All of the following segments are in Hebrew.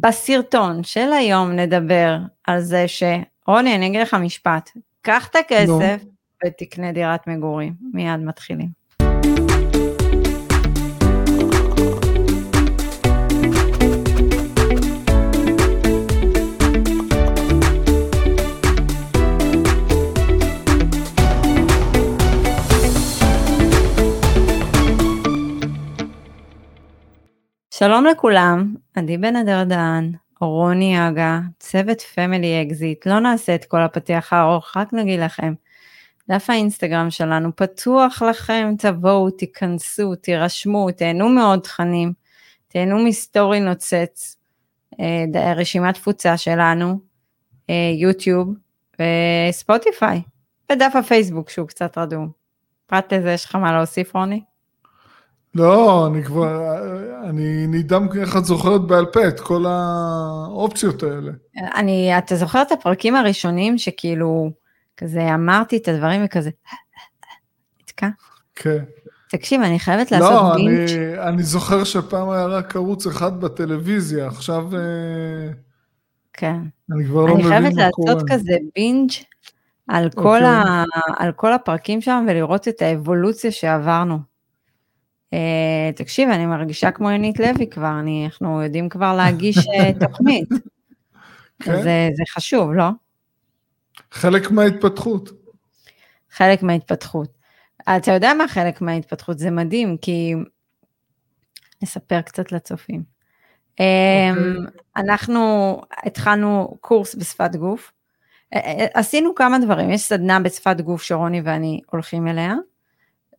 בסרטון של היום נדבר על זה שרוני, אני אגיד לך משפט, קח את הכסף no. ותקנה דירת מגורים. מיד מתחילים. שלום לכולם, עדי בן אדר דהן, רוני אגה, צוות Family Exit, לא נעשה את כל הפתיח הארוך, רק נגיד לכם, דף האינסטגרם שלנו פתוח לכם, תבואו, תיכנסו, תירשמו, תהנו מעוד תכנים, תהנו מסטורי נוצץ, אה, רשימת תפוצה שלנו, אה, יוטיוב וספוטיפיי, ודף הפייסבוק שהוא קצת רדום. פרט לזה יש לך מה להוסיף רוני? לא, אני כבר, אני נדהם איך את זוכרת בעל פה את כל האופציות האלה. אני, אתה זוכר את הפרקים הראשונים שכאילו, כזה אמרתי את הדברים וכזה, נתקע? כן. תקשיב, אני חייבת לעשות לא, בינץ'. לא, אני זוכר שפעם היה רק ערוץ אחד בטלוויזיה, עכשיו... אה, כן. אני כבר לא מבין מה קורה. אני חייבת לעשות כזה בינג' על, okay. כל אוקיי. ה, על כל הפרקים שם ולראות את האבולוציה שעברנו. Uh, תקשיב, אני מרגישה כמו יונית לוי כבר, אני, אנחנו יודעים כבר להגיש uh, תוכנית. כן. זה, זה חשוב, לא? חלק מההתפתחות. חלק מההתפתחות. אתה יודע מה חלק מההתפתחות? זה מדהים, כי... נספר קצת לצופים. Okay. אמ, אוקיי. אנחנו התחלנו קורס בשפת גוף. עשינו כמה דברים, יש סדנה בשפת גוף שרוני ואני הולכים אליה.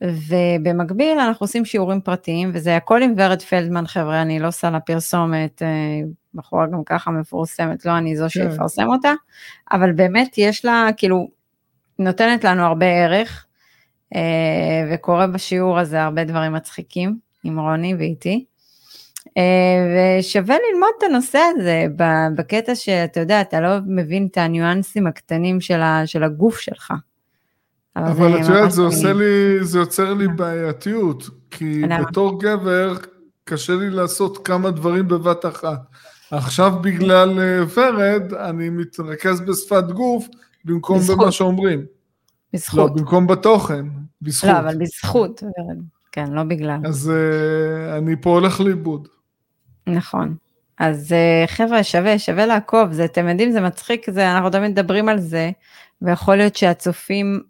ובמקביל אנחנו עושים שיעורים פרטיים, וזה הכל עם ורד פלדמן, חבר'ה, אני לא עושה לה פרסומת, אה, בחורה גם ככה מפורסמת, לא אני זו כן. שיפרסם אותה, אבל באמת יש לה, כאילו, נותנת לנו הרבה ערך, אה, וקורה בשיעור הזה הרבה דברים מצחיקים, עם רוני ואיתי. אה, ושווה ללמוד את הנושא הזה בקטע שאתה יודע, אתה לא מבין את הניואנסים הקטנים של הגוף שלך. אבל את יודעת, זה עושה לי, זה יוצר לי בעייתיות, כי בתור גבר קשה לי לעשות כמה דברים בבת אחת. עכשיו בגלל אה, ורד, אני מתרכז בשפת גוף במקום במה שאומרים. בזכות. לא, במקום בתוכן, בזכות. לא, אבל בזכות, ורד. כן, לא בגלל. אז uh, אני פה הולך לאיבוד. נכון. אז uh, חבר'ה, שווה, שווה לעקוב, זה, אתם יודעים, זה מצחיק, זה, אנחנו תמיד מדברים על זה, ויכול להיות שהצופים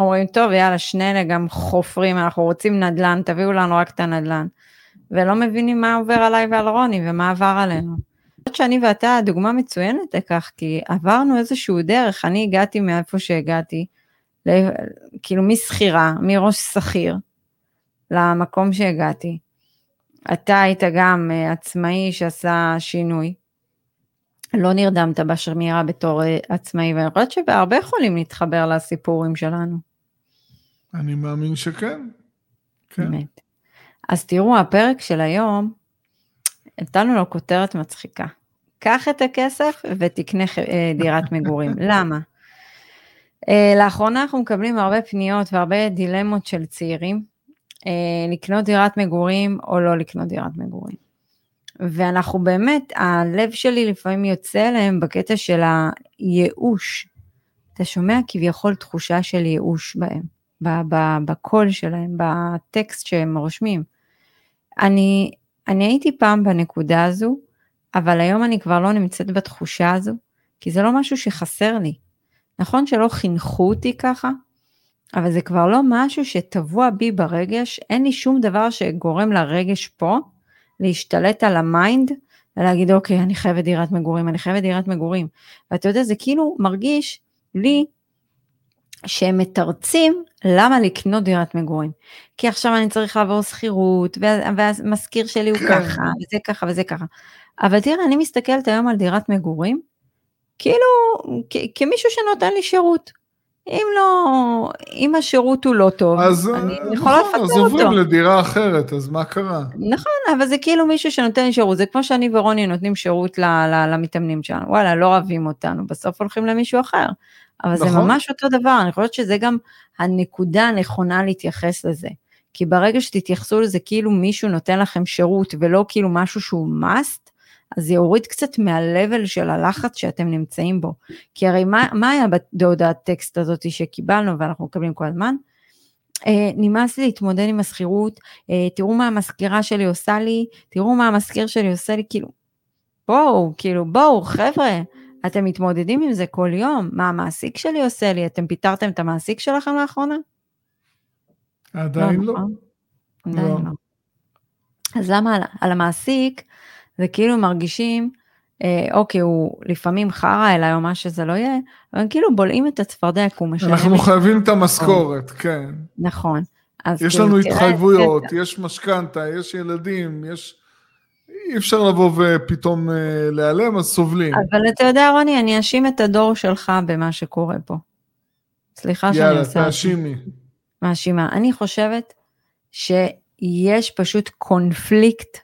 אומרים, טוב, יאללה, שני אלה גם חופרים, אנחנו רוצים נדל"ן, תביאו לנו רק את הנדל"ן. ולא מבינים מה עובר עליי ועל רוני ומה עבר עלינו. אני שאני ואתה דוגמה מצוינת לכך, כי עברנו איזשהו דרך, אני הגעתי מאיפה שהגעתי, כאילו משכירה, מראש שכיר, למקום שהגעתי. אתה היית גם אה, עצמאי שעשה שינוי. לא נרדמת בשמירה בתור אה, עצמאי, ואני חושבת שהרבה יכולים להתחבר לסיפורים שלנו. אני מאמין שכן. כן. באמת. אז תראו, הפרק של היום, נתנו לו כותרת מצחיקה. קח את הכסף ותקנה אה, דירת מגורים. למה? Uh, לאחרונה אנחנו מקבלים הרבה פניות והרבה דילמות של צעירים, uh, לקנות דירת מגורים או לא לקנות דירת מגורים. ואנחנו באמת, הלב שלי לפעמים יוצא אליהם בקטע של הייאוש. אתה שומע כביכול תחושה של ייאוש בהם. בקול שלהם, בטקסט שהם רושמים. אני, אני הייתי פעם בנקודה הזו, אבל היום אני כבר לא נמצאת בתחושה הזו, כי זה לא משהו שחסר לי. נכון שלא חינכו אותי ככה, אבל זה כבר לא משהו שטבוע בי ברגש, אין לי שום דבר שגורם לרגש פה להשתלט על ה mind ולהגיד אוקיי אני חייבת דירת מגורים, אני חייבת דירת מגורים. ואתה יודע זה כאילו מרגיש לי שהם מתרצים למה לקנות דירת מגורים. כי עכשיו אני צריך לעבור שכירות, והמשכיר שלי הוא כן. ככה, וזה ככה וזה ככה. אבל תראה, אני מסתכלת היום על דירת מגורים, כאילו, כמישהו שנותן לי שירות. אם לא, אם השירות הוא לא טוב, אז, אני יכולה נכון, לפטר אותו. אז עוברים לדירה אחרת, אז מה קרה? נכון, אבל זה כאילו מישהו שנותן לי שירות, זה כמו שאני ורוני נותנים שירות למתאמנים שלנו, וואלה, לא אוהבים אותנו, בסוף הולכים למישהו אחר. אבל נכון. זה ממש אותו דבר, אני חושבת שזה גם הנקודה הנכונה להתייחס לזה. כי ברגע שתתייחסו לזה כאילו מישהו נותן לכם שירות ולא כאילו משהו שהוא must, אז זה יוריד קצת מהלבל של הלחץ שאתם נמצאים בו. כי הרי מה, מה היה בהודעת טקסט הזאת שקיבלנו ואנחנו מקבלים כל הזמן? אה, נמאס לי להתמודד עם השכירות, אה, תראו מה המזכירה שלי עושה לי, תראו מה המזכיר שלי עושה לי, כאילו, בואו, כאילו, בואו, חבר'ה, אתם מתמודדים עם זה כל יום, מה המעסיק שלי עושה לי, אתם פיטרתם את המעסיק שלכם לאחרונה? עדיין לא. לא. עדיין לא. לא. אז למה על, על המעסיק, זה כאילו מרגישים, אה, אוקיי, הוא לפעמים חרא אליי או מה שזה לא יהיה, אבל כאילו בולעים את הצפרדע, הוא משלם... אנחנו חייבים את המשכורת, כן. נכון. יש כאילו, לנו התחייבויות, יש משכנתה, יש ילדים, יש... אי אפשר לבוא ופתאום אה, להיעלם, אז סובלים. אבל אתה יודע, רוני, אני אאשים את הדור שלך במה שקורה פה. סליחה שאני עושה... יאללה, תאשימי. מאשימה. אני חושבת שיש פשוט קונפליקט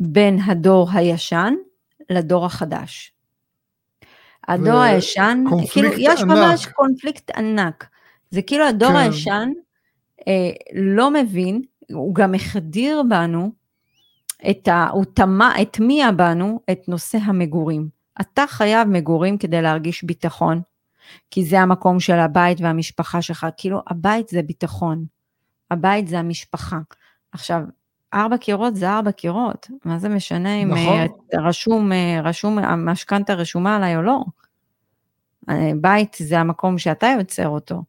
בין הדור הישן לדור החדש. הדור הישן, כאילו יש ענק. ממש קונפליקט ענק. זה כאילו הדור כן. הישן אה, לא מבין, הוא גם החדיר בנו, את ה, הוא הטמיע בנו את נושא המגורים. אתה חייב מגורים כדי להרגיש ביטחון, כי זה המקום של הבית והמשפחה שלך, כאילו הבית זה ביטחון, הבית זה המשפחה. עכשיו, ארבע קירות זה ארבע קירות, מה זה משנה אם נכון. אה, רשום, אה, רשום, המשכנתה רשומה עליי או לא. אה, בית זה המקום שאתה יוצר אותו.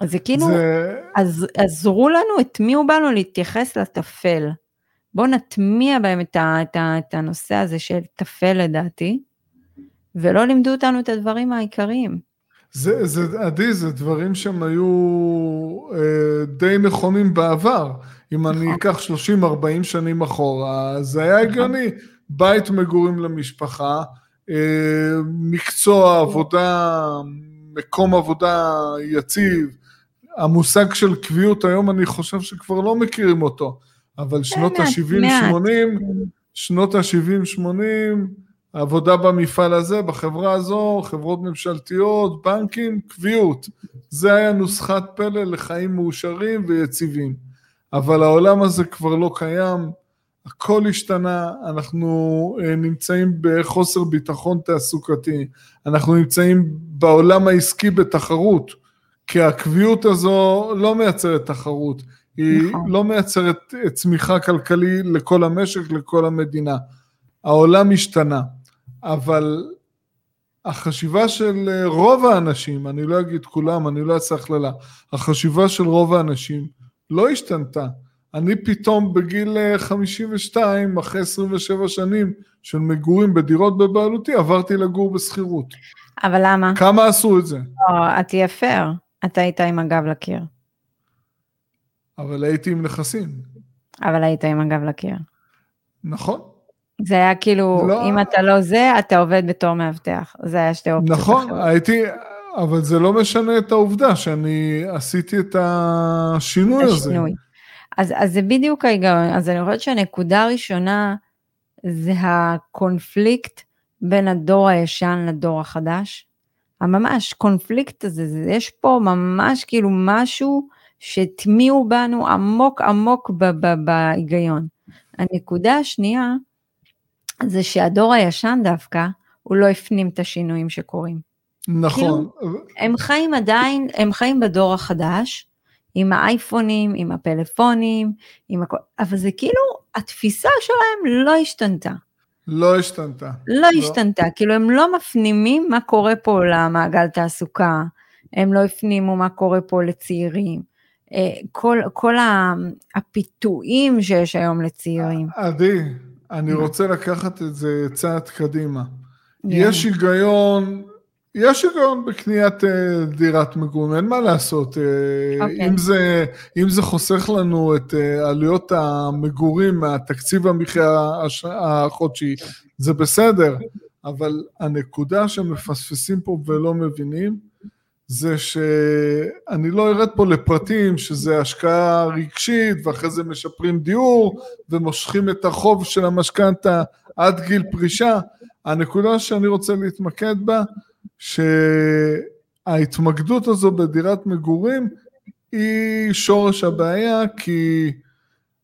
אז זה כאילו, זה... אז עזרו לנו, הטמיעו בנו להתייחס לטפל. בואו נטמיע בהם את, ה, את, ה, את הנושא הזה של טפל לדעתי, ולא לימדו אותנו את הדברים העיקריים. זה, זה, עדי, זה דברים שהם היו אה, די נכונים בעבר. אם אני נכון. אקח 30-40 שנים אחורה, זה היה נכון. הגיוני. בית מגורים למשפחה, אה, מקצוע, עבודה, מקום עבודה יציב. המושג של קביעות היום, אני חושב שכבר לא מכירים אותו. אבל שנות ה-70-80, שנות ה-70-80, העבודה במפעל הזה, בחברה הזו, חברות ממשלתיות, בנקים, קביעות. זה היה נוסחת פלא לחיים מאושרים ויציבים. אבל העולם הזה כבר לא קיים, הכל השתנה, אנחנו אה, נמצאים בחוסר ביטחון תעסוקתי, אנחנו נמצאים בעולם העסקי בתחרות, כי הקביעות הזו לא מייצרת תחרות, היא נכון. לא מייצרת צמיחה כלכלי לכל המשק, לכל המדינה. העולם השתנה, אבל החשיבה של רוב האנשים, אני לא אגיד כולם, אני לא אעשה הכללה, החשיבה של רוב האנשים לא השתנתה. אני פתאום בגיל 52, אחרי 27 שנים של מגורים בדירות בבעלותי, עברתי לגור בשכירות. אבל למה? כמה עשו את זה? לא, את תהיה פייר, אתה היית עם הגב לקיר. אבל הייתי עם נכסים. אבל היית עם הגב לקיר. נכון. זה היה כאילו, לא... אם אתה לא זה, אתה עובד בתור מאבטח. זה היה שתי אופציות. נכון, אחרות. הייתי, אבל זה לא משנה את העובדה שאני עשיתי את השינוי הזה. השינוי. אז, אז זה בדיוק ההיגיון. אז אני חושבת שהנקודה הראשונה זה הקונפליקט בין הדור הישן לדור החדש. הממש קונפליקט הזה, זה, יש פה ממש כאילו משהו שהטמיעו בנו עמוק עמוק בהיגיון. הנקודה השנייה זה שהדור הישן דווקא, הוא לא הפנים את השינויים שקורים. נכון. כאילו, הם חיים עדיין, הם חיים בדור החדש, עם האייפונים, עם הפלאפונים, עם הכל, אבל זה כאילו, התפיסה שלהם לא השתנתה. לא השתנתה. לא, לא השתנתה, כאילו הם לא מפנימים מה קורה פה למעגל תעסוקה, הם לא הפנימו מה קורה פה לצעירים, כל, כל הפיתויים שיש היום לצעירים. עדי, אני רוצה לקחת את זה צעד קדימה. יש היגיון, יש היגיון בקניית אה, דירת מגורים, אין מה לעשות. Okay. אה, אוקיי. אם, זה, אם זה חוסך לנו את עלויות המגורים מהתקציב המחיה החודשי, זה בסדר, אבל הנקודה שמפספסים פה ולא מבינים, זה שאני לא ארד פה לפרטים שזה השקעה רגשית ואחרי זה משפרים דיור ומושכים את החוב של המשכנתה עד גיל פרישה. הנקודה שאני רוצה להתמקד בה, שההתמקדות הזו בדירת מגורים היא שורש הבעיה כי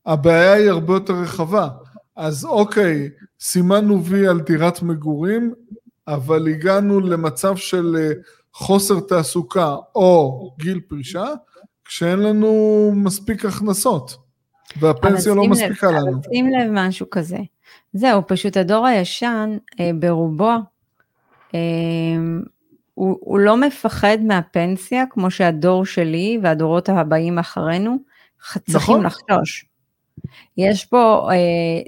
הבעיה היא הרבה יותר רחבה. אז אוקיי, סימנו וי על דירת מגורים, אבל הגענו למצב של אה, חוסר תעסוקה או גיל פרישה, כשאין לנו מספיק הכנסות, והפנסיה לא מספיקה לנו. אבל שים לב משהו כזה. זהו, פשוט הדור הישן, אה, ברובו, אה, הוא, הוא לא מפחד מהפנסיה, כמו שהדור שלי והדורות הבאים אחרינו צריכים נכון. לחשוש. יש פה, אה,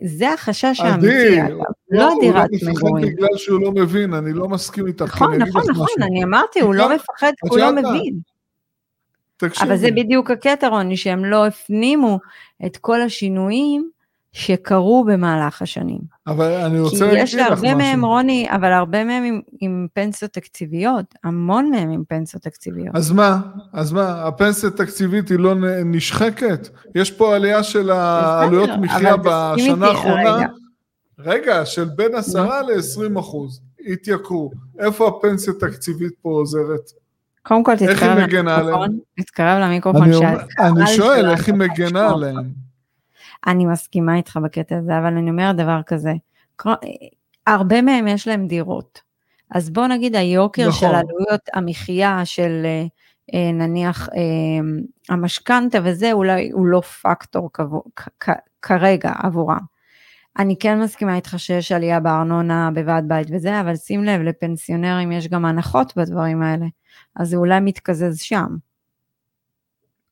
זה החשש האמיתי, אגב, לא, לא דירת מגורים. הוא לא מפחד בגלל שהוא לא מבין, אני לא מסכים איתך. נכון, נכון, נכון, אני אמרתי, הוא לא מפחד הוא לא מבין. אבל זה בדיוק הקטע, רוני, שהם לא הפנימו את כל השינויים שקרו במהלך השנים. אבל אני רוצה להגיד לך משהו. כי יש הרבה מהם, רוני, אבל הרבה מהם עם, עם פנסיות תקציביות, המון מהם עם פנסיות תקציביות. אז מה? אז מה? הפנסיה התקציבית היא לא נשחקת? יש פה עלייה של העלויות מחיה בשנה האחרונה. רגע. רגע, של בין 10 ל-20 אחוז, התייקרו. איפה הפנסיה התקציבית פה עוזרת? קודם כל תתקרב למיקרופון, תתקרב למיקרופון. אני שואל, איך היא מגנה עליהם? אני מסכימה איתך בקטע הזה, אבל אני אומרת דבר כזה, הרבה מהם יש להם דירות. אז בוא נגיד היוקר נכון. של עלויות המחיה של אה, נניח אה, המשכנתה וזה, אולי הוא לא פקטור כבו, כ- כרגע עבורם. אני כן מסכימה איתך שיש עלייה בארנונה בוועד בית וזה, אבל שים לב, לפנסיונרים יש גם הנחות בדברים האלה, אז זה אולי מתקזז שם.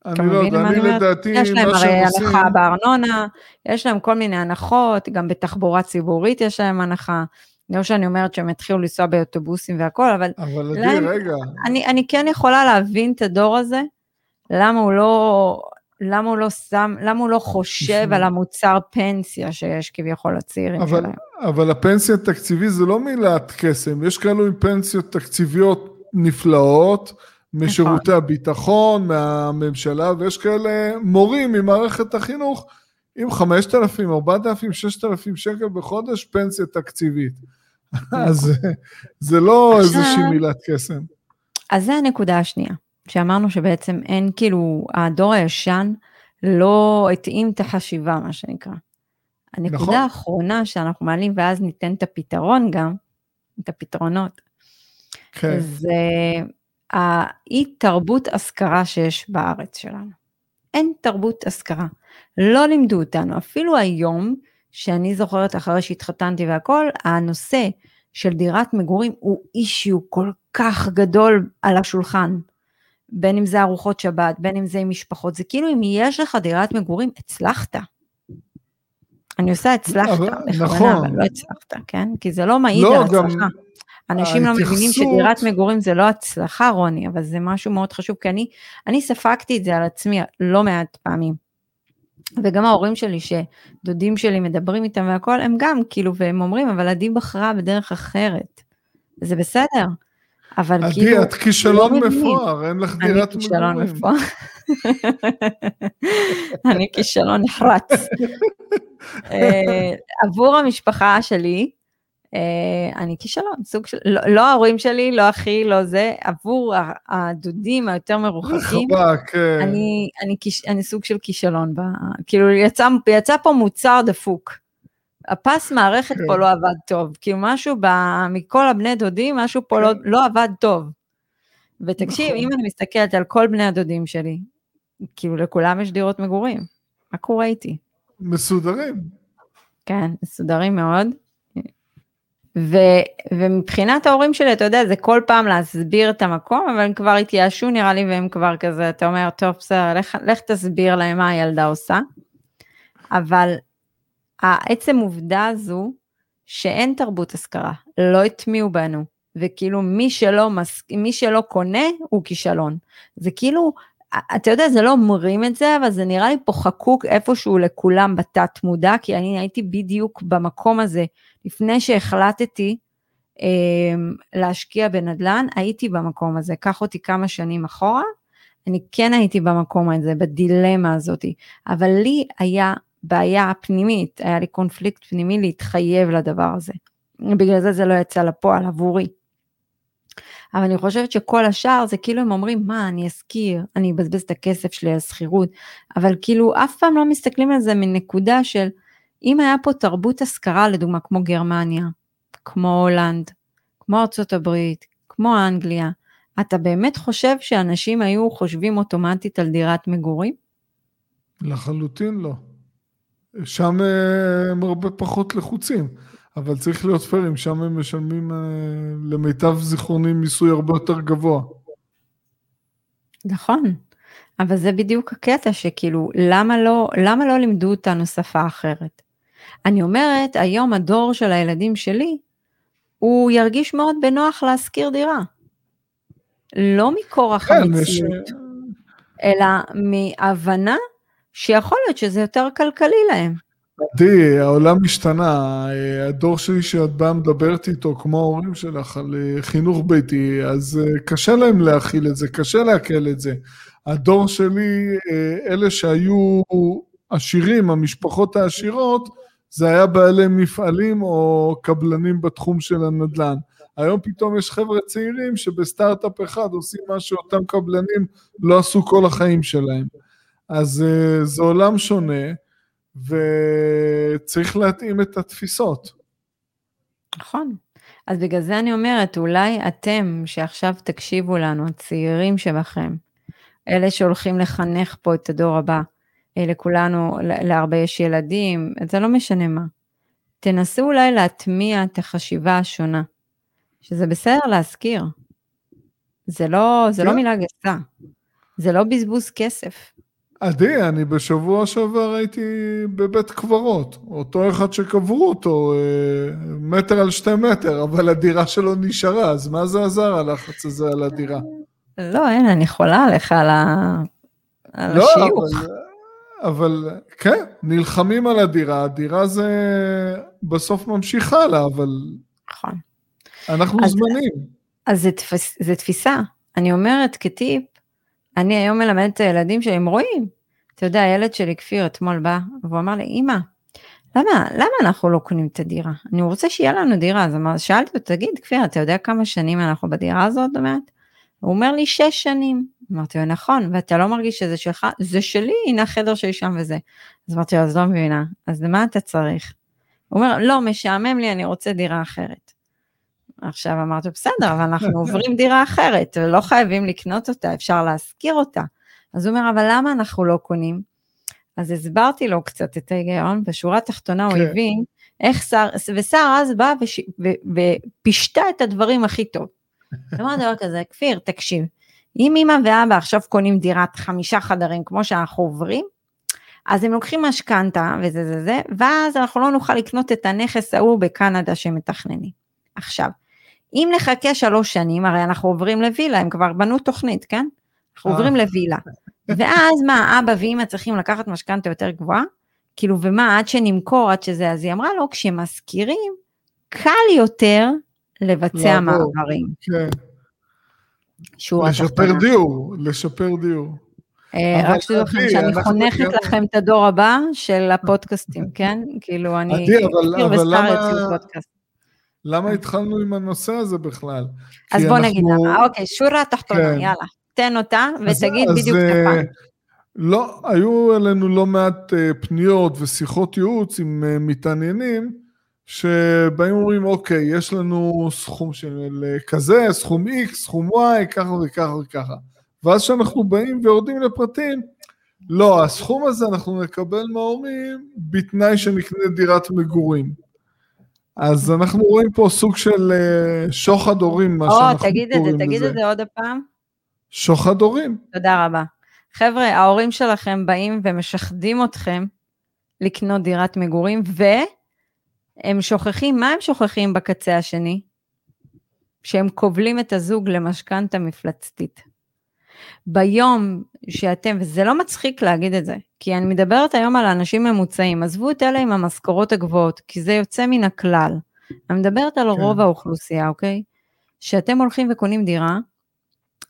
אני לא יודע, אני לדעתי, יש להם הרי הנחה בארנונה, יש להם כל מיני הנחות, גם בתחבורה ציבורית יש להם הנחה. לא שאני אומרת שהם התחילו לנסוע באוטובוסים והכל, אבל... אבל עדי, רגע. אני, אני כן יכולה להבין את הדור הזה, למה הוא לא, למה הוא לא שם, למה הוא לא חושב על המוצר פנסיה שיש כביכול לצעירים אבל, שלהם. אבל הפנסיה התקציבית זה לא מילת קסם, יש כאלו עם פנסיות תקציביות נפלאות, משירותי נכון. הביטחון, מהממשלה, ויש כאלה מורים ממערכת החינוך עם 5,000, 4,000, 6,000 שקל בחודש פנסיה תקציבית. נכון. אז זה לא איזושהי מילת קסם. אז זה הנקודה השנייה, שאמרנו שבעצם אין, כאילו, הדור הישן לא התאים את החשיבה, מה שנקרא. הנקודה נכון. האחרונה שאנחנו מעלים, ואז ניתן את הפתרון גם, את הפתרונות, כן. זה האי תרבות השכרה שיש בארץ שלנו. אין תרבות השכרה. לא לימדו אותנו, אפילו היום, שאני זוכרת אחרי שהתחתנתי והכל, הנושא של דירת מגורים הוא אישיו כל כך גדול על השולחן. בין אם זה ארוחות שבת, בין אם זה עם משפחות, זה כאילו אם יש לך דירת מגורים, הצלחת. אני עושה הצלחת, בכוונה, נכון. אבל לא הצלחת, כן? כי זה לא מעיד לא, על הצלחה. גם, אנשים לא מבינים שדירת מגורים זה לא הצלחה, רוני, אבל זה משהו מאוד חשוב, כי אני, אני ספגתי את זה על עצמי לא מעט פעמים. וגם ההורים שלי, שדודים שלי מדברים איתם והכל, הם גם כאילו, והם אומרים, אבל עדי בחרה בדרך אחרת. זה בסדר. אבל עדי, כאילו... עדי, את כישלון לא מפואר, אין לך דירת מגורים. אני כישלון מפואר. אני כישלון נחרץ. אה, עבור המשפחה שלי, אני כישלון, סוג של, לא, לא ההורים שלי, לא אחי, לא זה, עבור הדודים היותר מרוחקים, כן. אני, אני, אני סוג של כישלון, ב, כאילו יצא, יצא פה מוצר דפוק. הפס מערכת כן. פה לא עבד טוב, כאילו משהו ב, מכל הבני דודים, משהו פה לא, כן. לא, לא עבד טוב. ותקשיב, נכון. אם אני מסתכלת על כל בני הדודים שלי, כאילו לכולם יש דירות מגורים, מה קורה איתי? מסודרים. כן, מסודרים מאוד. ו, ומבחינת ההורים שלי, אתה יודע, זה כל פעם להסביר את המקום, אבל הם כבר התייאשו נראה לי, והם כבר כזה, אתה אומר, טוב, בסדר, לך, לך תסביר להם מה הילדה עושה. אבל העצם עובדה הזו, שאין תרבות השכרה, לא הטמיעו בנו, וכאילו מי שלא, מס... מי שלא קונה הוא כישלון. זה כאילו, אתה יודע, זה לא אומרים את זה, אבל זה נראה לי פה חקוק איפשהו לכולם בתת מודע, כי אני הייתי בדיוק במקום הזה לפני שהחלטתי אה, להשקיע בנדל"ן, הייתי במקום הזה. קח אותי כמה שנים אחורה, אני כן הייתי במקום הזה, בדילמה הזאת, אבל לי היה בעיה פנימית, היה לי קונפליקט פנימי להתחייב לדבר הזה. בגלל זה זה לא יצא לפועל עבורי. אבל אני חושבת שכל השאר זה כאילו הם אומרים, מה, אני אזכיר, אני אבזבז את הכסף שלי על שכירות, אבל כאילו אף פעם לא מסתכלים על זה מנקודה של אם היה פה תרבות השכרה, לדוגמה, כמו גרמניה, כמו הולנד, כמו ארצות הברית, כמו אנגליה, אתה באמת חושב שאנשים היו חושבים אוטומטית על דירת מגורים? לחלוטין לא. שם אה, הם הרבה פחות לחוצים, אבל צריך להיות פיירים, שם הם משלמים אה, למיטב זיכרוני מיסוי הרבה יותר גבוה. נכון, אבל זה בדיוק הקטע שכאילו, למה לא, למה לא לימדו אותנו שפה אחרת? אני אומרת, היום הדור של הילדים שלי, הוא ירגיש מאוד בנוח להשכיר דירה. לא מכורח כן, המציאות, ש... אלא מהבנה שיכול להיות שזה יותר כלכלי להם. עדי, העולם השתנה, הדור שלי שאת באה מדברת איתו, כמו ההורים שלך, על אה, חינוך ביתי, אז אה, קשה להם להכיל את זה, קשה לעכל את זה. הדור שלי, אה, אלה שהיו עשירים, המשפחות העשירות, זה היה בעלי מפעלים או קבלנים בתחום של הנדל"ן. היום פתאום יש חבר'ה צעירים שבסטארט-אפ אחד עושים מה שאותם קבלנים לא עשו כל החיים שלהם. אז זה עולם שונה, וצריך להתאים את התפיסות. נכון. אז בגלל זה אני אומרת, אולי אתם, שעכשיו תקשיבו לנו, הצעירים שבכם, אלה שהולכים לחנך פה את הדור הבא, אה, לכולנו, להרבה יש ילדים, זה לא משנה מה. תנסו אולי להטמיע את החשיבה השונה, שזה בסדר להזכיר. זה לא, זה לא כן. מילה גסה, זה לא בזבוז כסף. עדי, אני בשבוע שעבר הייתי בבית קברות, אותו אחד שקברו אותו אה, מטר על שתי מטר, אבל הדירה שלו נשארה, אז מה זה עזר הלחץ הזה על הדירה? לא, אין, אני חולה עליך על, ה... על לא, השיוך. אבל, אבל כן, נלחמים על הדירה, הדירה זה בסוף ממשיך הלאה, אבל... נכון. אנחנו אז, זמנים. אז זה, תפס, זה תפיסה. אני אומרת כטיפ, אני היום מלמדת את הילדים שלי, הם רואים. אתה יודע, הילד שלי כפיר אתמול בא, והוא אמר לי, אמא, למה, למה אנחנו לא קונים את הדירה? אני רוצה שיהיה לנו דירה. אז אמר, שאלתי אותו, תגיד, כפיר, אתה יודע כמה שנים אנחנו בדירה הזאת? זאת אומרת, הוא אומר לי, שש שנים. אמרתי לו, נכון, ואתה לא מרגיש שזה שלך? זה שלי, הנה החדר שלי שם וזה. אז אמרתי לו, אז לא מבינה, אז למה אתה צריך? הוא אומר, לא, משעמם לי, אני רוצה דירה אחרת. עכשיו אמרתי, בסדר, אבל אנחנו עוברים דירה אחרת, ולא חייבים לקנות אותה, אפשר להשכיר אותה. אז הוא אומר, אבל למה אנחנו לא קונים? אז הסברתי לו קצת את ההיגיון, בשורה התחתונה כן. הוא הבין איך שר, ושר אז בא וש, ו, ופישטה את הדברים הכי טוב. אמר דבר כזה, כפיר, תקשיב, אם אמא ואבא עכשיו קונים דירת חמישה חדרים כמו שאנחנו עוברים, אז הם לוקחים משכנתה וזה זה זה, ואז אנחנו לא נוכל לקנות את הנכס ההוא בקנדה שמתכננים. עכשיו, אם נחכה שלוש שנים, הרי אנחנו עוברים לווילה, הם כבר בנו תוכנית, כן? אנחנו עוברים אה. לווילה. ואז מה, אבא ואמא צריכים לקחת משכנתה יותר גבוהה? כאילו, ומה, עד שנמכור, עד שזה, אז היא אמרה לו, כשמזכירים, קל יותר לבצע מעברים. כן. לשפר דיור, לשפר דיור. אה, רק שתדעו לכם שאני חונכת לכם את הדור הבא של הפודקאסטים, כן? כאילו, אני... עדי, אבל למה... למה התחלנו עם הנושא הזה בכלל? אז בוא נגיד למה, אוקיי, שורה תחתונה, כן. יאללה, תן אותה ותגיד בדיוק את הפעם. לא, היו אלינו לא מעט uh, פניות ושיחות ייעוץ עם מתעניינים, שבאים ואומרים, אוקיי, יש לנו סכום של כזה, סכום X, סכום Y, ככה וככה וככה. ואז כשאנחנו באים ויורדים לפרטים, לא, הסכום הזה אנחנו נקבל מההורים בתנאי שנקנה דירת מגורים. אז אנחנו רואים פה סוג של אה, שוחד הורים, מה שאנחנו קוראים לזה. או, תגיד את זה, תגיד את זה עוד הפעם. שוחד הורים. תודה רבה. חבר'ה, ההורים שלכם באים ומשחדים אתכם לקנות דירת מגורים, והם שוכחים, מה הם שוכחים בקצה השני? שהם כובלים את הזוג למשכנתה מפלצתית. ביום שאתם, וזה לא מצחיק להגיד את זה, כי אני מדברת היום על אנשים ממוצעים, עזבו את אלה עם המשכורות הגבוהות, כי זה יוצא מן הכלל. אני מדברת על כן. רוב האוכלוסייה, אוקיי? שאתם הולכים וקונים דירה,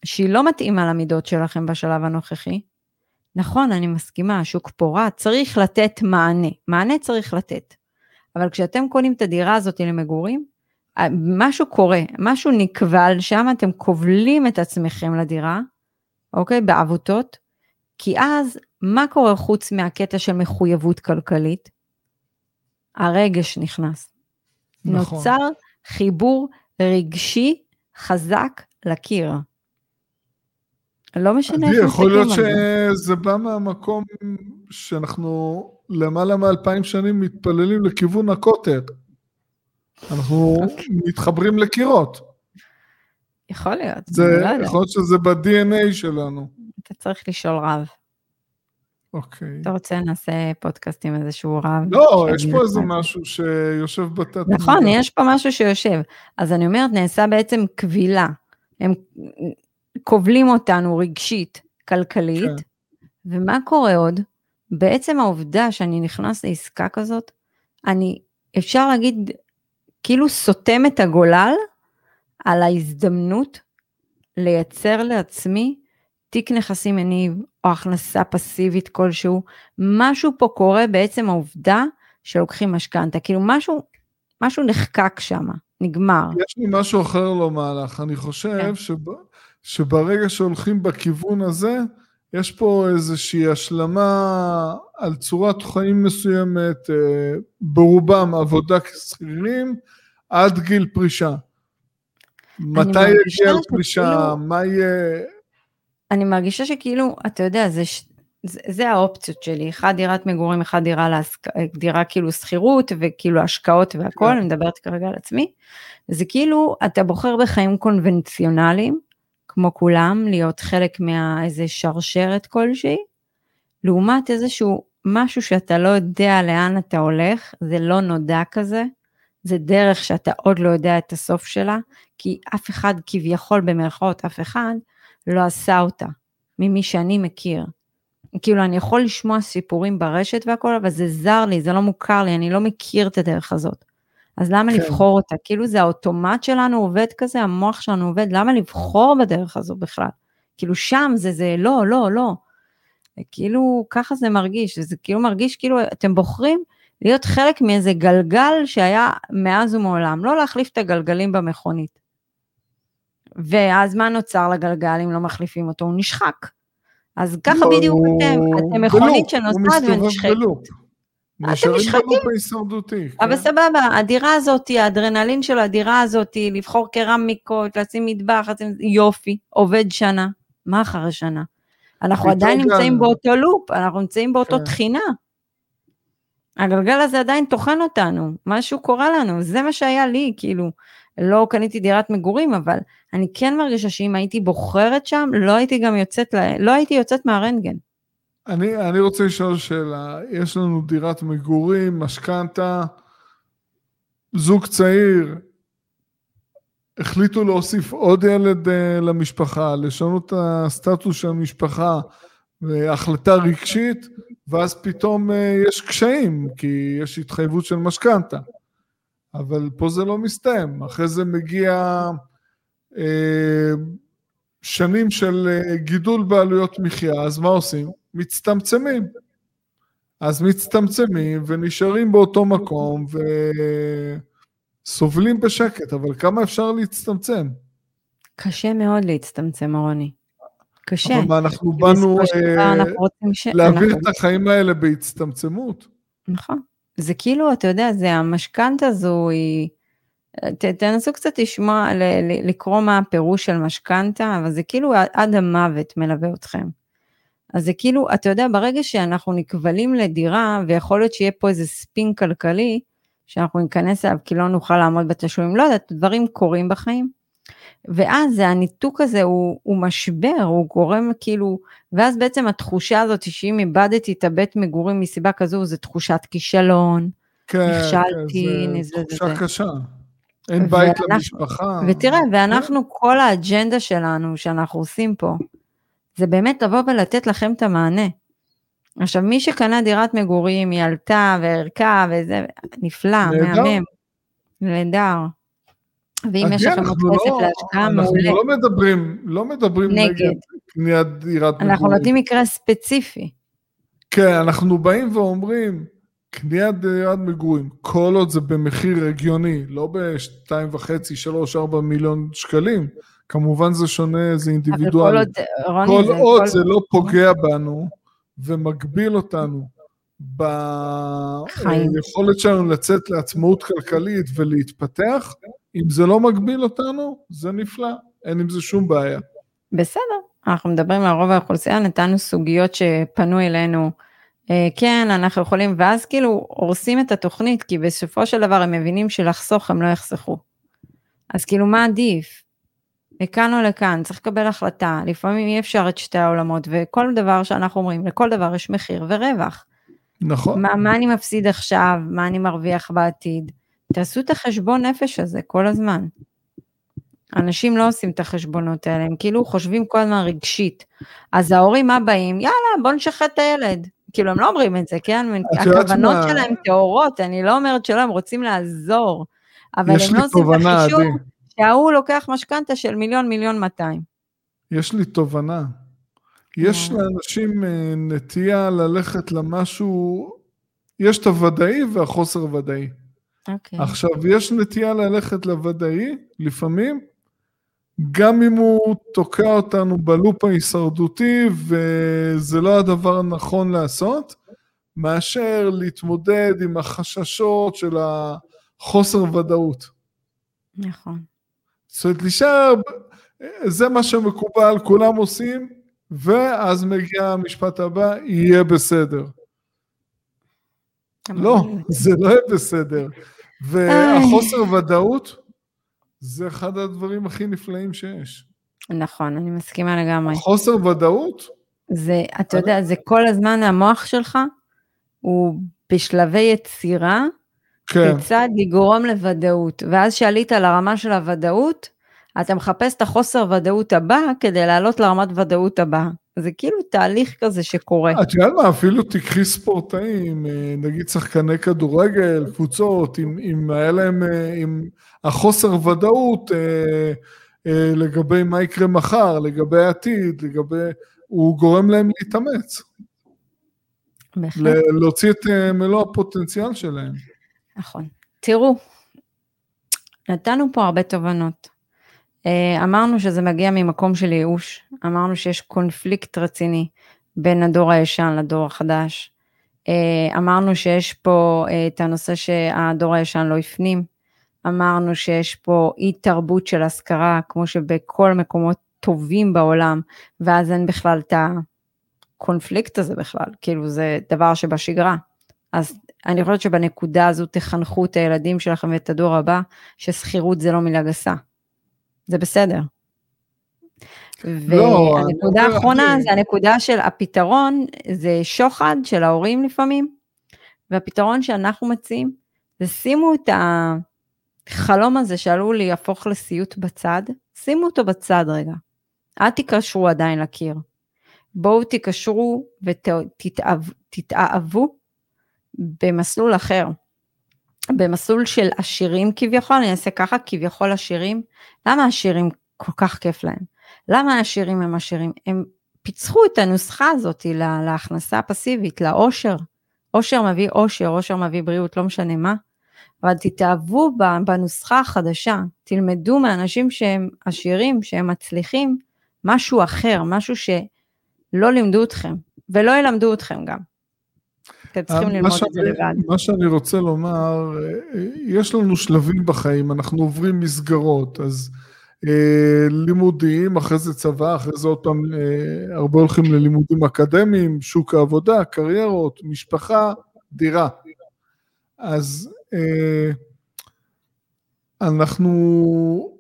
שהיא לא מתאימה למידות שלכם בשלב הנוכחי. נכון, אני מסכימה, השוק פורט, צריך לתת מענה, מענה צריך לתת. אבל כשאתם קונים את הדירה הזאת למגורים, משהו קורה, משהו נקבל, שם אתם כובלים את עצמכם לדירה, אוקיי? בעבותות, כי אז מה קורה חוץ מהקטע של מחויבות כלכלית? הרגש נכנס. נכון. נוצר חיבור רגשי חזק לקיר. לא משנה איך יכול להיות שזה בא מהמקום שאנחנו למעלה מאלפיים שנים מתפללים לכיוון הקוטר. אנחנו. אוקיי. מתחברים לקירות. יכול להיות. זה, לא יכול להיות שזה ב-DNA שלנו. אתה צריך לשאול רב. אוקיי. אתה רוצה נעשה פודקאסט עם איזשהו רב? לא, יש פה איזה משהו שיושב בתת... נכון, יש פה משהו שיושב. אז אני אומרת, נעשה בעצם קבילה. הם כובלים אותנו רגשית, כלכלית, כן. ומה קורה עוד? בעצם העובדה שאני נכנס לעסקה כזאת, אני, אפשר להגיד, כאילו סותם את הגולל על ההזדמנות לייצר לעצמי תיק נכסים מניב או הכנסה פסיבית כלשהו, משהו פה קורה בעצם העובדה שלוקחים משכנתה, כאילו משהו, משהו נחקק שם, נגמר. יש לי משהו אחר לומר לך, אני חושב כן. שב, שברגע שהולכים בכיוון הזה, יש פה איזושהי השלמה על צורת חיים מסוימת, אה, ברובם עבודה כשכירים, עד גיל פרישה. מתי יגיע לפרישה, מה יהיה... אני מרגישה שכאילו, אתה יודע, זה, זה, זה האופציות שלי, אחד דירת מגורים, אחד דירה, להסק... דירה כאילו שכירות וכאילו השקעות והכל, כן. אני מדברת כרגע על עצמי, זה כאילו, אתה בוחר בחיים קונבנציונליים, כמו כולם, להיות חלק מאיזה שרשרת כלשהי, לעומת איזשהו משהו שאתה לא יודע לאן אתה הולך, זה לא נודע כזה, זה דרך שאתה עוד לא יודע את הסוף שלה, כי אף אחד כביכול במרכאות, אף אחד, לא עשה אותה, ממי שאני מכיר. כאילו, אני יכול לשמוע סיפורים ברשת והכל, אבל זה זר לי, זה לא מוכר לי, אני לא מכיר את הדרך הזאת. אז למה כן. לבחור אותה? כאילו זה האוטומט שלנו עובד כזה, המוח שלנו עובד, למה לבחור בדרך הזו בכלל? כאילו שם זה זה לא, לא, לא. כאילו ככה זה מרגיש, זה כאילו מרגיש כאילו אתם בוחרים להיות חלק מאיזה גלגל שהיה מאז ומעולם, לא להחליף את הגלגלים במכונית. ואז מה נוצר לגלגל אם לא מחליפים אותו? הוא נשחק. אז ככה לא, בדיוק אתם, אתם מכונית שנוסעת ונשחקת. אתם נשחקים. אבל כן. סבבה, הדירה הזאת, האדרנלין של הדירה הזאת, לבחור קרמיקות, לשים מטבח, יופי, עובד שנה. מה אחרי שנה? אנחנו עדיין נמצאים באותו לופ, אנחנו נמצאים באותו כן. תחינה. הגלגל הזה עדיין טוחן אותנו, משהו קורה לנו, זה מה שהיה לי, כאילו, לא קניתי דירת מגורים, אבל אני כן מרגישה שאם הייתי בוחרת שם, לא הייתי גם יוצאת, לא הייתי יוצאת מהרנטגן. אני, אני רוצה לשאול שאלה, יש לנו דירת מגורים, משכנתה, זוג צעיר, החליטו להוסיף עוד ילד uh, למשפחה, לשנות את הסטטוס של המשפחה, והחלטה רגשית, ואז פתאום uh, יש קשיים, כי יש התחייבות של משכנתה. אבל פה זה לא מסתיים, אחרי זה מגיע uh, שנים של uh, גידול בעלויות מחיה, אז מה עושים? מצטמצמים. אז מצטמצמים ונשארים באותו מקום וסובלים בשקט, אבל כמה אפשר להצטמצם? קשה מאוד להצטמצם, רוני. קשה. אבל מה, אנחנו באנו אה, אנחנו ש... להעביר אנחנו... את החיים האלה בהצטמצמות. נכון. זה כאילו, אתה יודע, זה המשכנתה הזו, היא... ת, תנסו קצת לשמוע, ל, ל, לקרוא מה הפירוש של משכנתה, אבל זה כאילו עד המוות מלווה אתכם. אז זה כאילו, אתה יודע, ברגע שאנחנו נקבלים לדירה, ויכול להיות שיהיה פה איזה ספין כלכלי, שאנחנו ניכנס אליו כי לא נוכל לעמוד בתשלומים, לא יודעת, דברים קורים בחיים. ואז הניתוק הזה הוא, הוא משבר, הוא גורם כאילו, ואז בעצם התחושה הזאת שאם איבדתי את הבית מגורים מסיבה כזו, זה תחושת כישלון, כן, נכשלתי, כן, זה תחושה זה. קשה. אין בית ואנחנו, למשפחה. ותראה, ואנחנו, כן. כל האג'נדה שלנו, שאנחנו עושים פה, זה באמת לבוא ולתת לכם את המענה. עכשיו, מי שקנה דירת מגורים, היא עלתה וערכה וזה, נפלא, מהמם, נהדר. ואם יש לכם עוד כסף לא, להשקעה, מעולה. אנחנו לא מדברים, לא מדברים נגד, נגד קניית דירת מגורים. אנחנו נותנים מקרה ספציפי. כן, אנחנו באים ואומרים, קניית דירת מגורים, כל עוד זה במחיר הגיוני, לא ב-2.5, 3, 4 מיליון שקלים, כמובן זה שונה, זה אינדיבידואלי. כל עוד, כל זה, עוד כל... זה לא פוגע בנו ומגביל אותנו ביכולת שלנו לצאת לעצמאות כלכלית ולהתפתח, אם זה לא מגביל אותנו, זה נפלא, אין עם זה שום בעיה. בסדר, אנחנו מדברים על רוב האוכלוסייה, נתנו סוגיות שפנו אלינו, אה, כן, אנחנו יכולים, ואז כאילו הורסים את התוכנית, כי בסופו של דבר הם מבינים שלחסוך הם לא יחסכו. אז כאילו מה עדיף? לכאן או לכאן, צריך לקבל החלטה, לפעמים אי אפשר את שתי העולמות, וכל דבר שאנחנו אומרים, לכל דבר יש מחיר ורווח. נכון. מה, מה אני מפסיד עכשיו, מה אני מרוויח בעתיד. תעשו את החשבון נפש הזה כל הזמן. אנשים לא עושים את החשבונות האלה, הם כאילו חושבים כל הזמן רגשית. אז ההורים מה באים? יאללה, בוא נשחט את הילד. כאילו, הם לא אומרים את זה, כן? הכוונות מה... שלהם טהורות, אני לא אומרת שלא, הם רוצים לעזור. אבל הם לא עושים את החישוב שההוא לוקח משכנתה של מיליון, מיליון מאתיים. יש לי תובנה. יש לאנשים אה, נטייה ללכת למשהו, יש את הוודאי והחוסר ודאי. Okay. אוקיי. עכשיו, יש נטייה ללכת לוודאי, לפעמים, גם אם הוא תוקע אותנו בלופ ההישרדותי וזה לא הדבר הנכון לעשות, מאשר להתמודד עם החששות של החוסר ודאות. נכון. זאת אומרת, להישאר, זה מה שמקובל, כולם עושים, ואז מגיע המשפט הבא, יהיה בסדר. לא, זה לא יהיה בסדר. והחוסר ודאות, זה אחד הדברים הכי נפלאים שיש. נכון, אני מסכימה לגמרי. חוסר ודאות? זה, אתה יודע, זה כל הזמן המוח שלך, הוא בשלבי יצירה, כן. כיצד לגרום לוודאות. ואז שעלית לרמה של הוודאות, אתה מחפש את החוסר ודאות הבא כדי לעלות לרמת ודאות הבאה. זה כאילו תהליך כזה שקורה. את יודעת מה, אפילו תקחי ספורטאים, אה, נגיד שחקני כדורגל, קבוצות, אם, אם היה להם, אה, אם החוסר ודאות אה, לגבי מה יקרה מחר, לגבי העתיד, לגבי... הוא גורם להם להתאמץ. בהחלט. להוציא את מלוא הפוטנציאל שלהם. נכון. תראו, נתנו פה הרבה תובנות. אה, אמרנו שזה מגיע ממקום של ייאוש, אמרנו שיש קונפליקט רציני בין הדור הישן לדור החדש. אה, אמרנו שיש פה את הנושא שהדור הישן לא הפנים. אמרנו שיש פה אי תרבות של השכרה, כמו שבכל מקומות טובים בעולם, ואז אין בכלל את הקונפליקט הזה בכלל, כאילו זה דבר שבשגרה. אז אני חושבת שבנקודה הזו תחנכו את הילדים שלכם ואת הדור הבא, ששכירות זה לא מילה גסה. זה בסדר. לא, והנקודה לא האחרונה זה הנקודה של הפתרון, זה שוחד של ההורים לפעמים, והפתרון שאנחנו מציעים, זה שימו את החלום הזה שעלול להפוך לסיוט בצד, שימו אותו בצד רגע. אל תיקשרו עדיין לקיר. בואו תיקשרו ותתאהבו במסלול אחר. במסלול של עשירים כביכול, אני אעשה ככה, כביכול עשירים. למה עשירים כל כך כיף להם? למה העשירים הם עשירים? הם פיצחו את הנוסחה הזאת להכנסה הפסיבית, לאושר. אושר מביא אושר, אושר מביא בריאות, לא משנה מה. אבל תתאהבו בנוסחה החדשה, תלמדו מאנשים שהם עשירים, שהם מצליחים, משהו אחר, משהו שלא לימדו אתכם, ולא ילמדו אתכם גם. אתם צריכים ללמוד את זה לבד. מה שאני רוצה לומר, יש לנו שלבים בחיים, אנחנו עוברים מסגרות, אז אה, לימודים, אחרי זה צבא, אחרי זה עוד פעם אה, הרבה הולכים ללימודים אקדמיים, שוק העבודה, קריירות, משפחה, דירה. אז אה, אנחנו,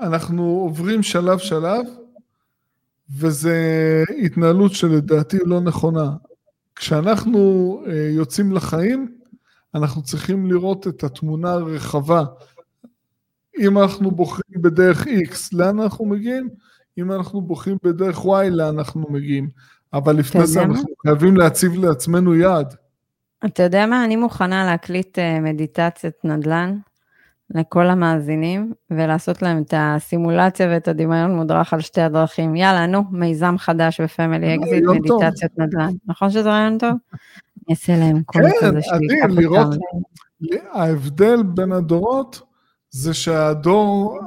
אנחנו עוברים שלב שלב, וזו התנהלות שלדעתי לא נכונה. כשאנחנו אה, יוצאים לחיים, אנחנו צריכים לראות את התמונה הרחבה. אם אנחנו בוחרים בדרך X, לאן אנחנו מגיעים? אם אנחנו בוחרים בדרך Y, לאן אנחנו מגיעים? אבל לפני זה אנחנו חייבים להציב לעצמנו יעד. אתה יודע מה? אני מוכנה להקליט אה, מדיטציית נדל"ן לכל המאזינים, ולעשות להם את הסימולציה ואת הדמיון מודרך על שתי הדרכים. יאללה, נו, מיזם חדש ב Family Exit, מדיטציות נדל"ן. נכון שזה רעיון טוב? אני אעשה להם כל כן, כזה שלי. כן, לראות, ההבדל בין הדורות זה שהדור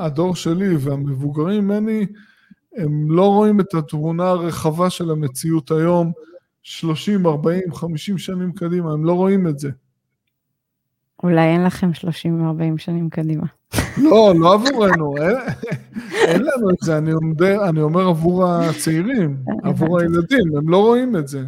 הדור שלי והמבוגרים ממני, הם לא רואים את התמונה הרחבה של המציאות היום, 30, 40, 50 שנים קדימה, הם לא רואים את זה. אולי אין לכם 30-40 שנים קדימה. לא, לא עבורנו, אין, אין לנו את זה, אני אומר, אני אומר עבור הצעירים, עבור הילדים, הם לא רואים את זה.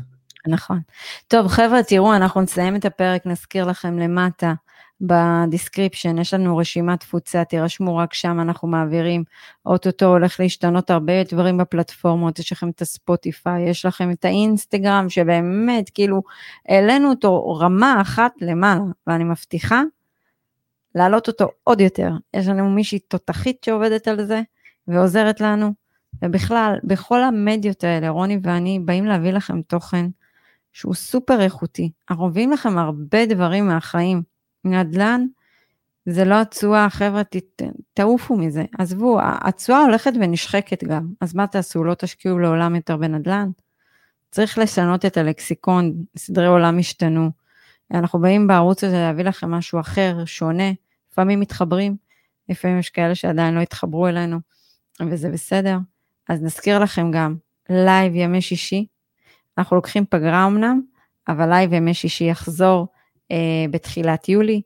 נכון. טוב, חבר'ה, תראו, אנחנו נסיים את הפרק, נזכיר לכם למטה. ב description, יש לנו רשימת תפוצה, תירשמו רק שם, אנחנו מעבירים, אוטוטו הולך להשתנות הרבה דברים בפלטפורמות, יש לכם את הספוטיפיי, יש לכם את האינסטגרם, שבאמת, כאילו, העלינו אותו רמה אחת למעלה, ואני מבטיחה להעלות אותו עוד יותר. יש לנו מישהי תותחית שעובדת על זה, ועוזרת לנו, ובכלל, בכל המדיות האלה, רוני ואני באים להביא לכם תוכן שהוא סופר איכותי. אנחנו מביאים לכם הרבה דברים מהחיים. נדל"ן זה לא התשואה, חבר'ה, תעופו מזה. עזבו, התשואה הולכת ונשחקת גם, אז מה תעשו, לא תשקיעו לעולם יותר בנדל"ן? צריך לשנות את הלקסיקון, סדרי עולם השתנו. אנחנו באים בערוץ הזה להביא לכם משהו אחר, שונה, לפעמים מתחברים, לפעמים יש כאלה שעדיין לא התחברו אלינו, וזה בסדר. אז נזכיר לכם גם, live ימי שישי, אנחנו לוקחים פגרה אמנם, אבל live ימי שישי יחזור בתחילת יולי,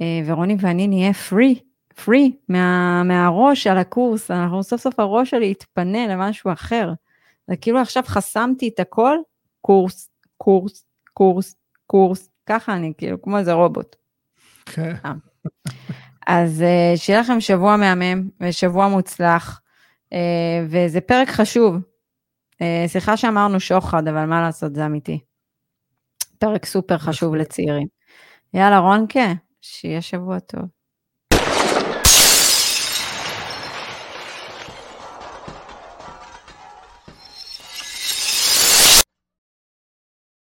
אה, ורוני ואני נהיה free, free מה, מהראש על הקורס, אנחנו סוף סוף הראש שלי יתפנה למשהו אחר. זה כאילו עכשיו חסמתי את הכל, קורס, קורס, קורס, קורס, ככה אני כאילו כמו איזה רובוט. כן. Okay. אה. אז שיהיה לכם שבוע מהמם ושבוע מוצלח, וזה פרק חשוב. סליחה שאמרנו שוחד, אבל מה לעשות, זה אמיתי. פרק סופר חשוב לצעירים. יאללה, רונקה, שיהיה שבוע טוב.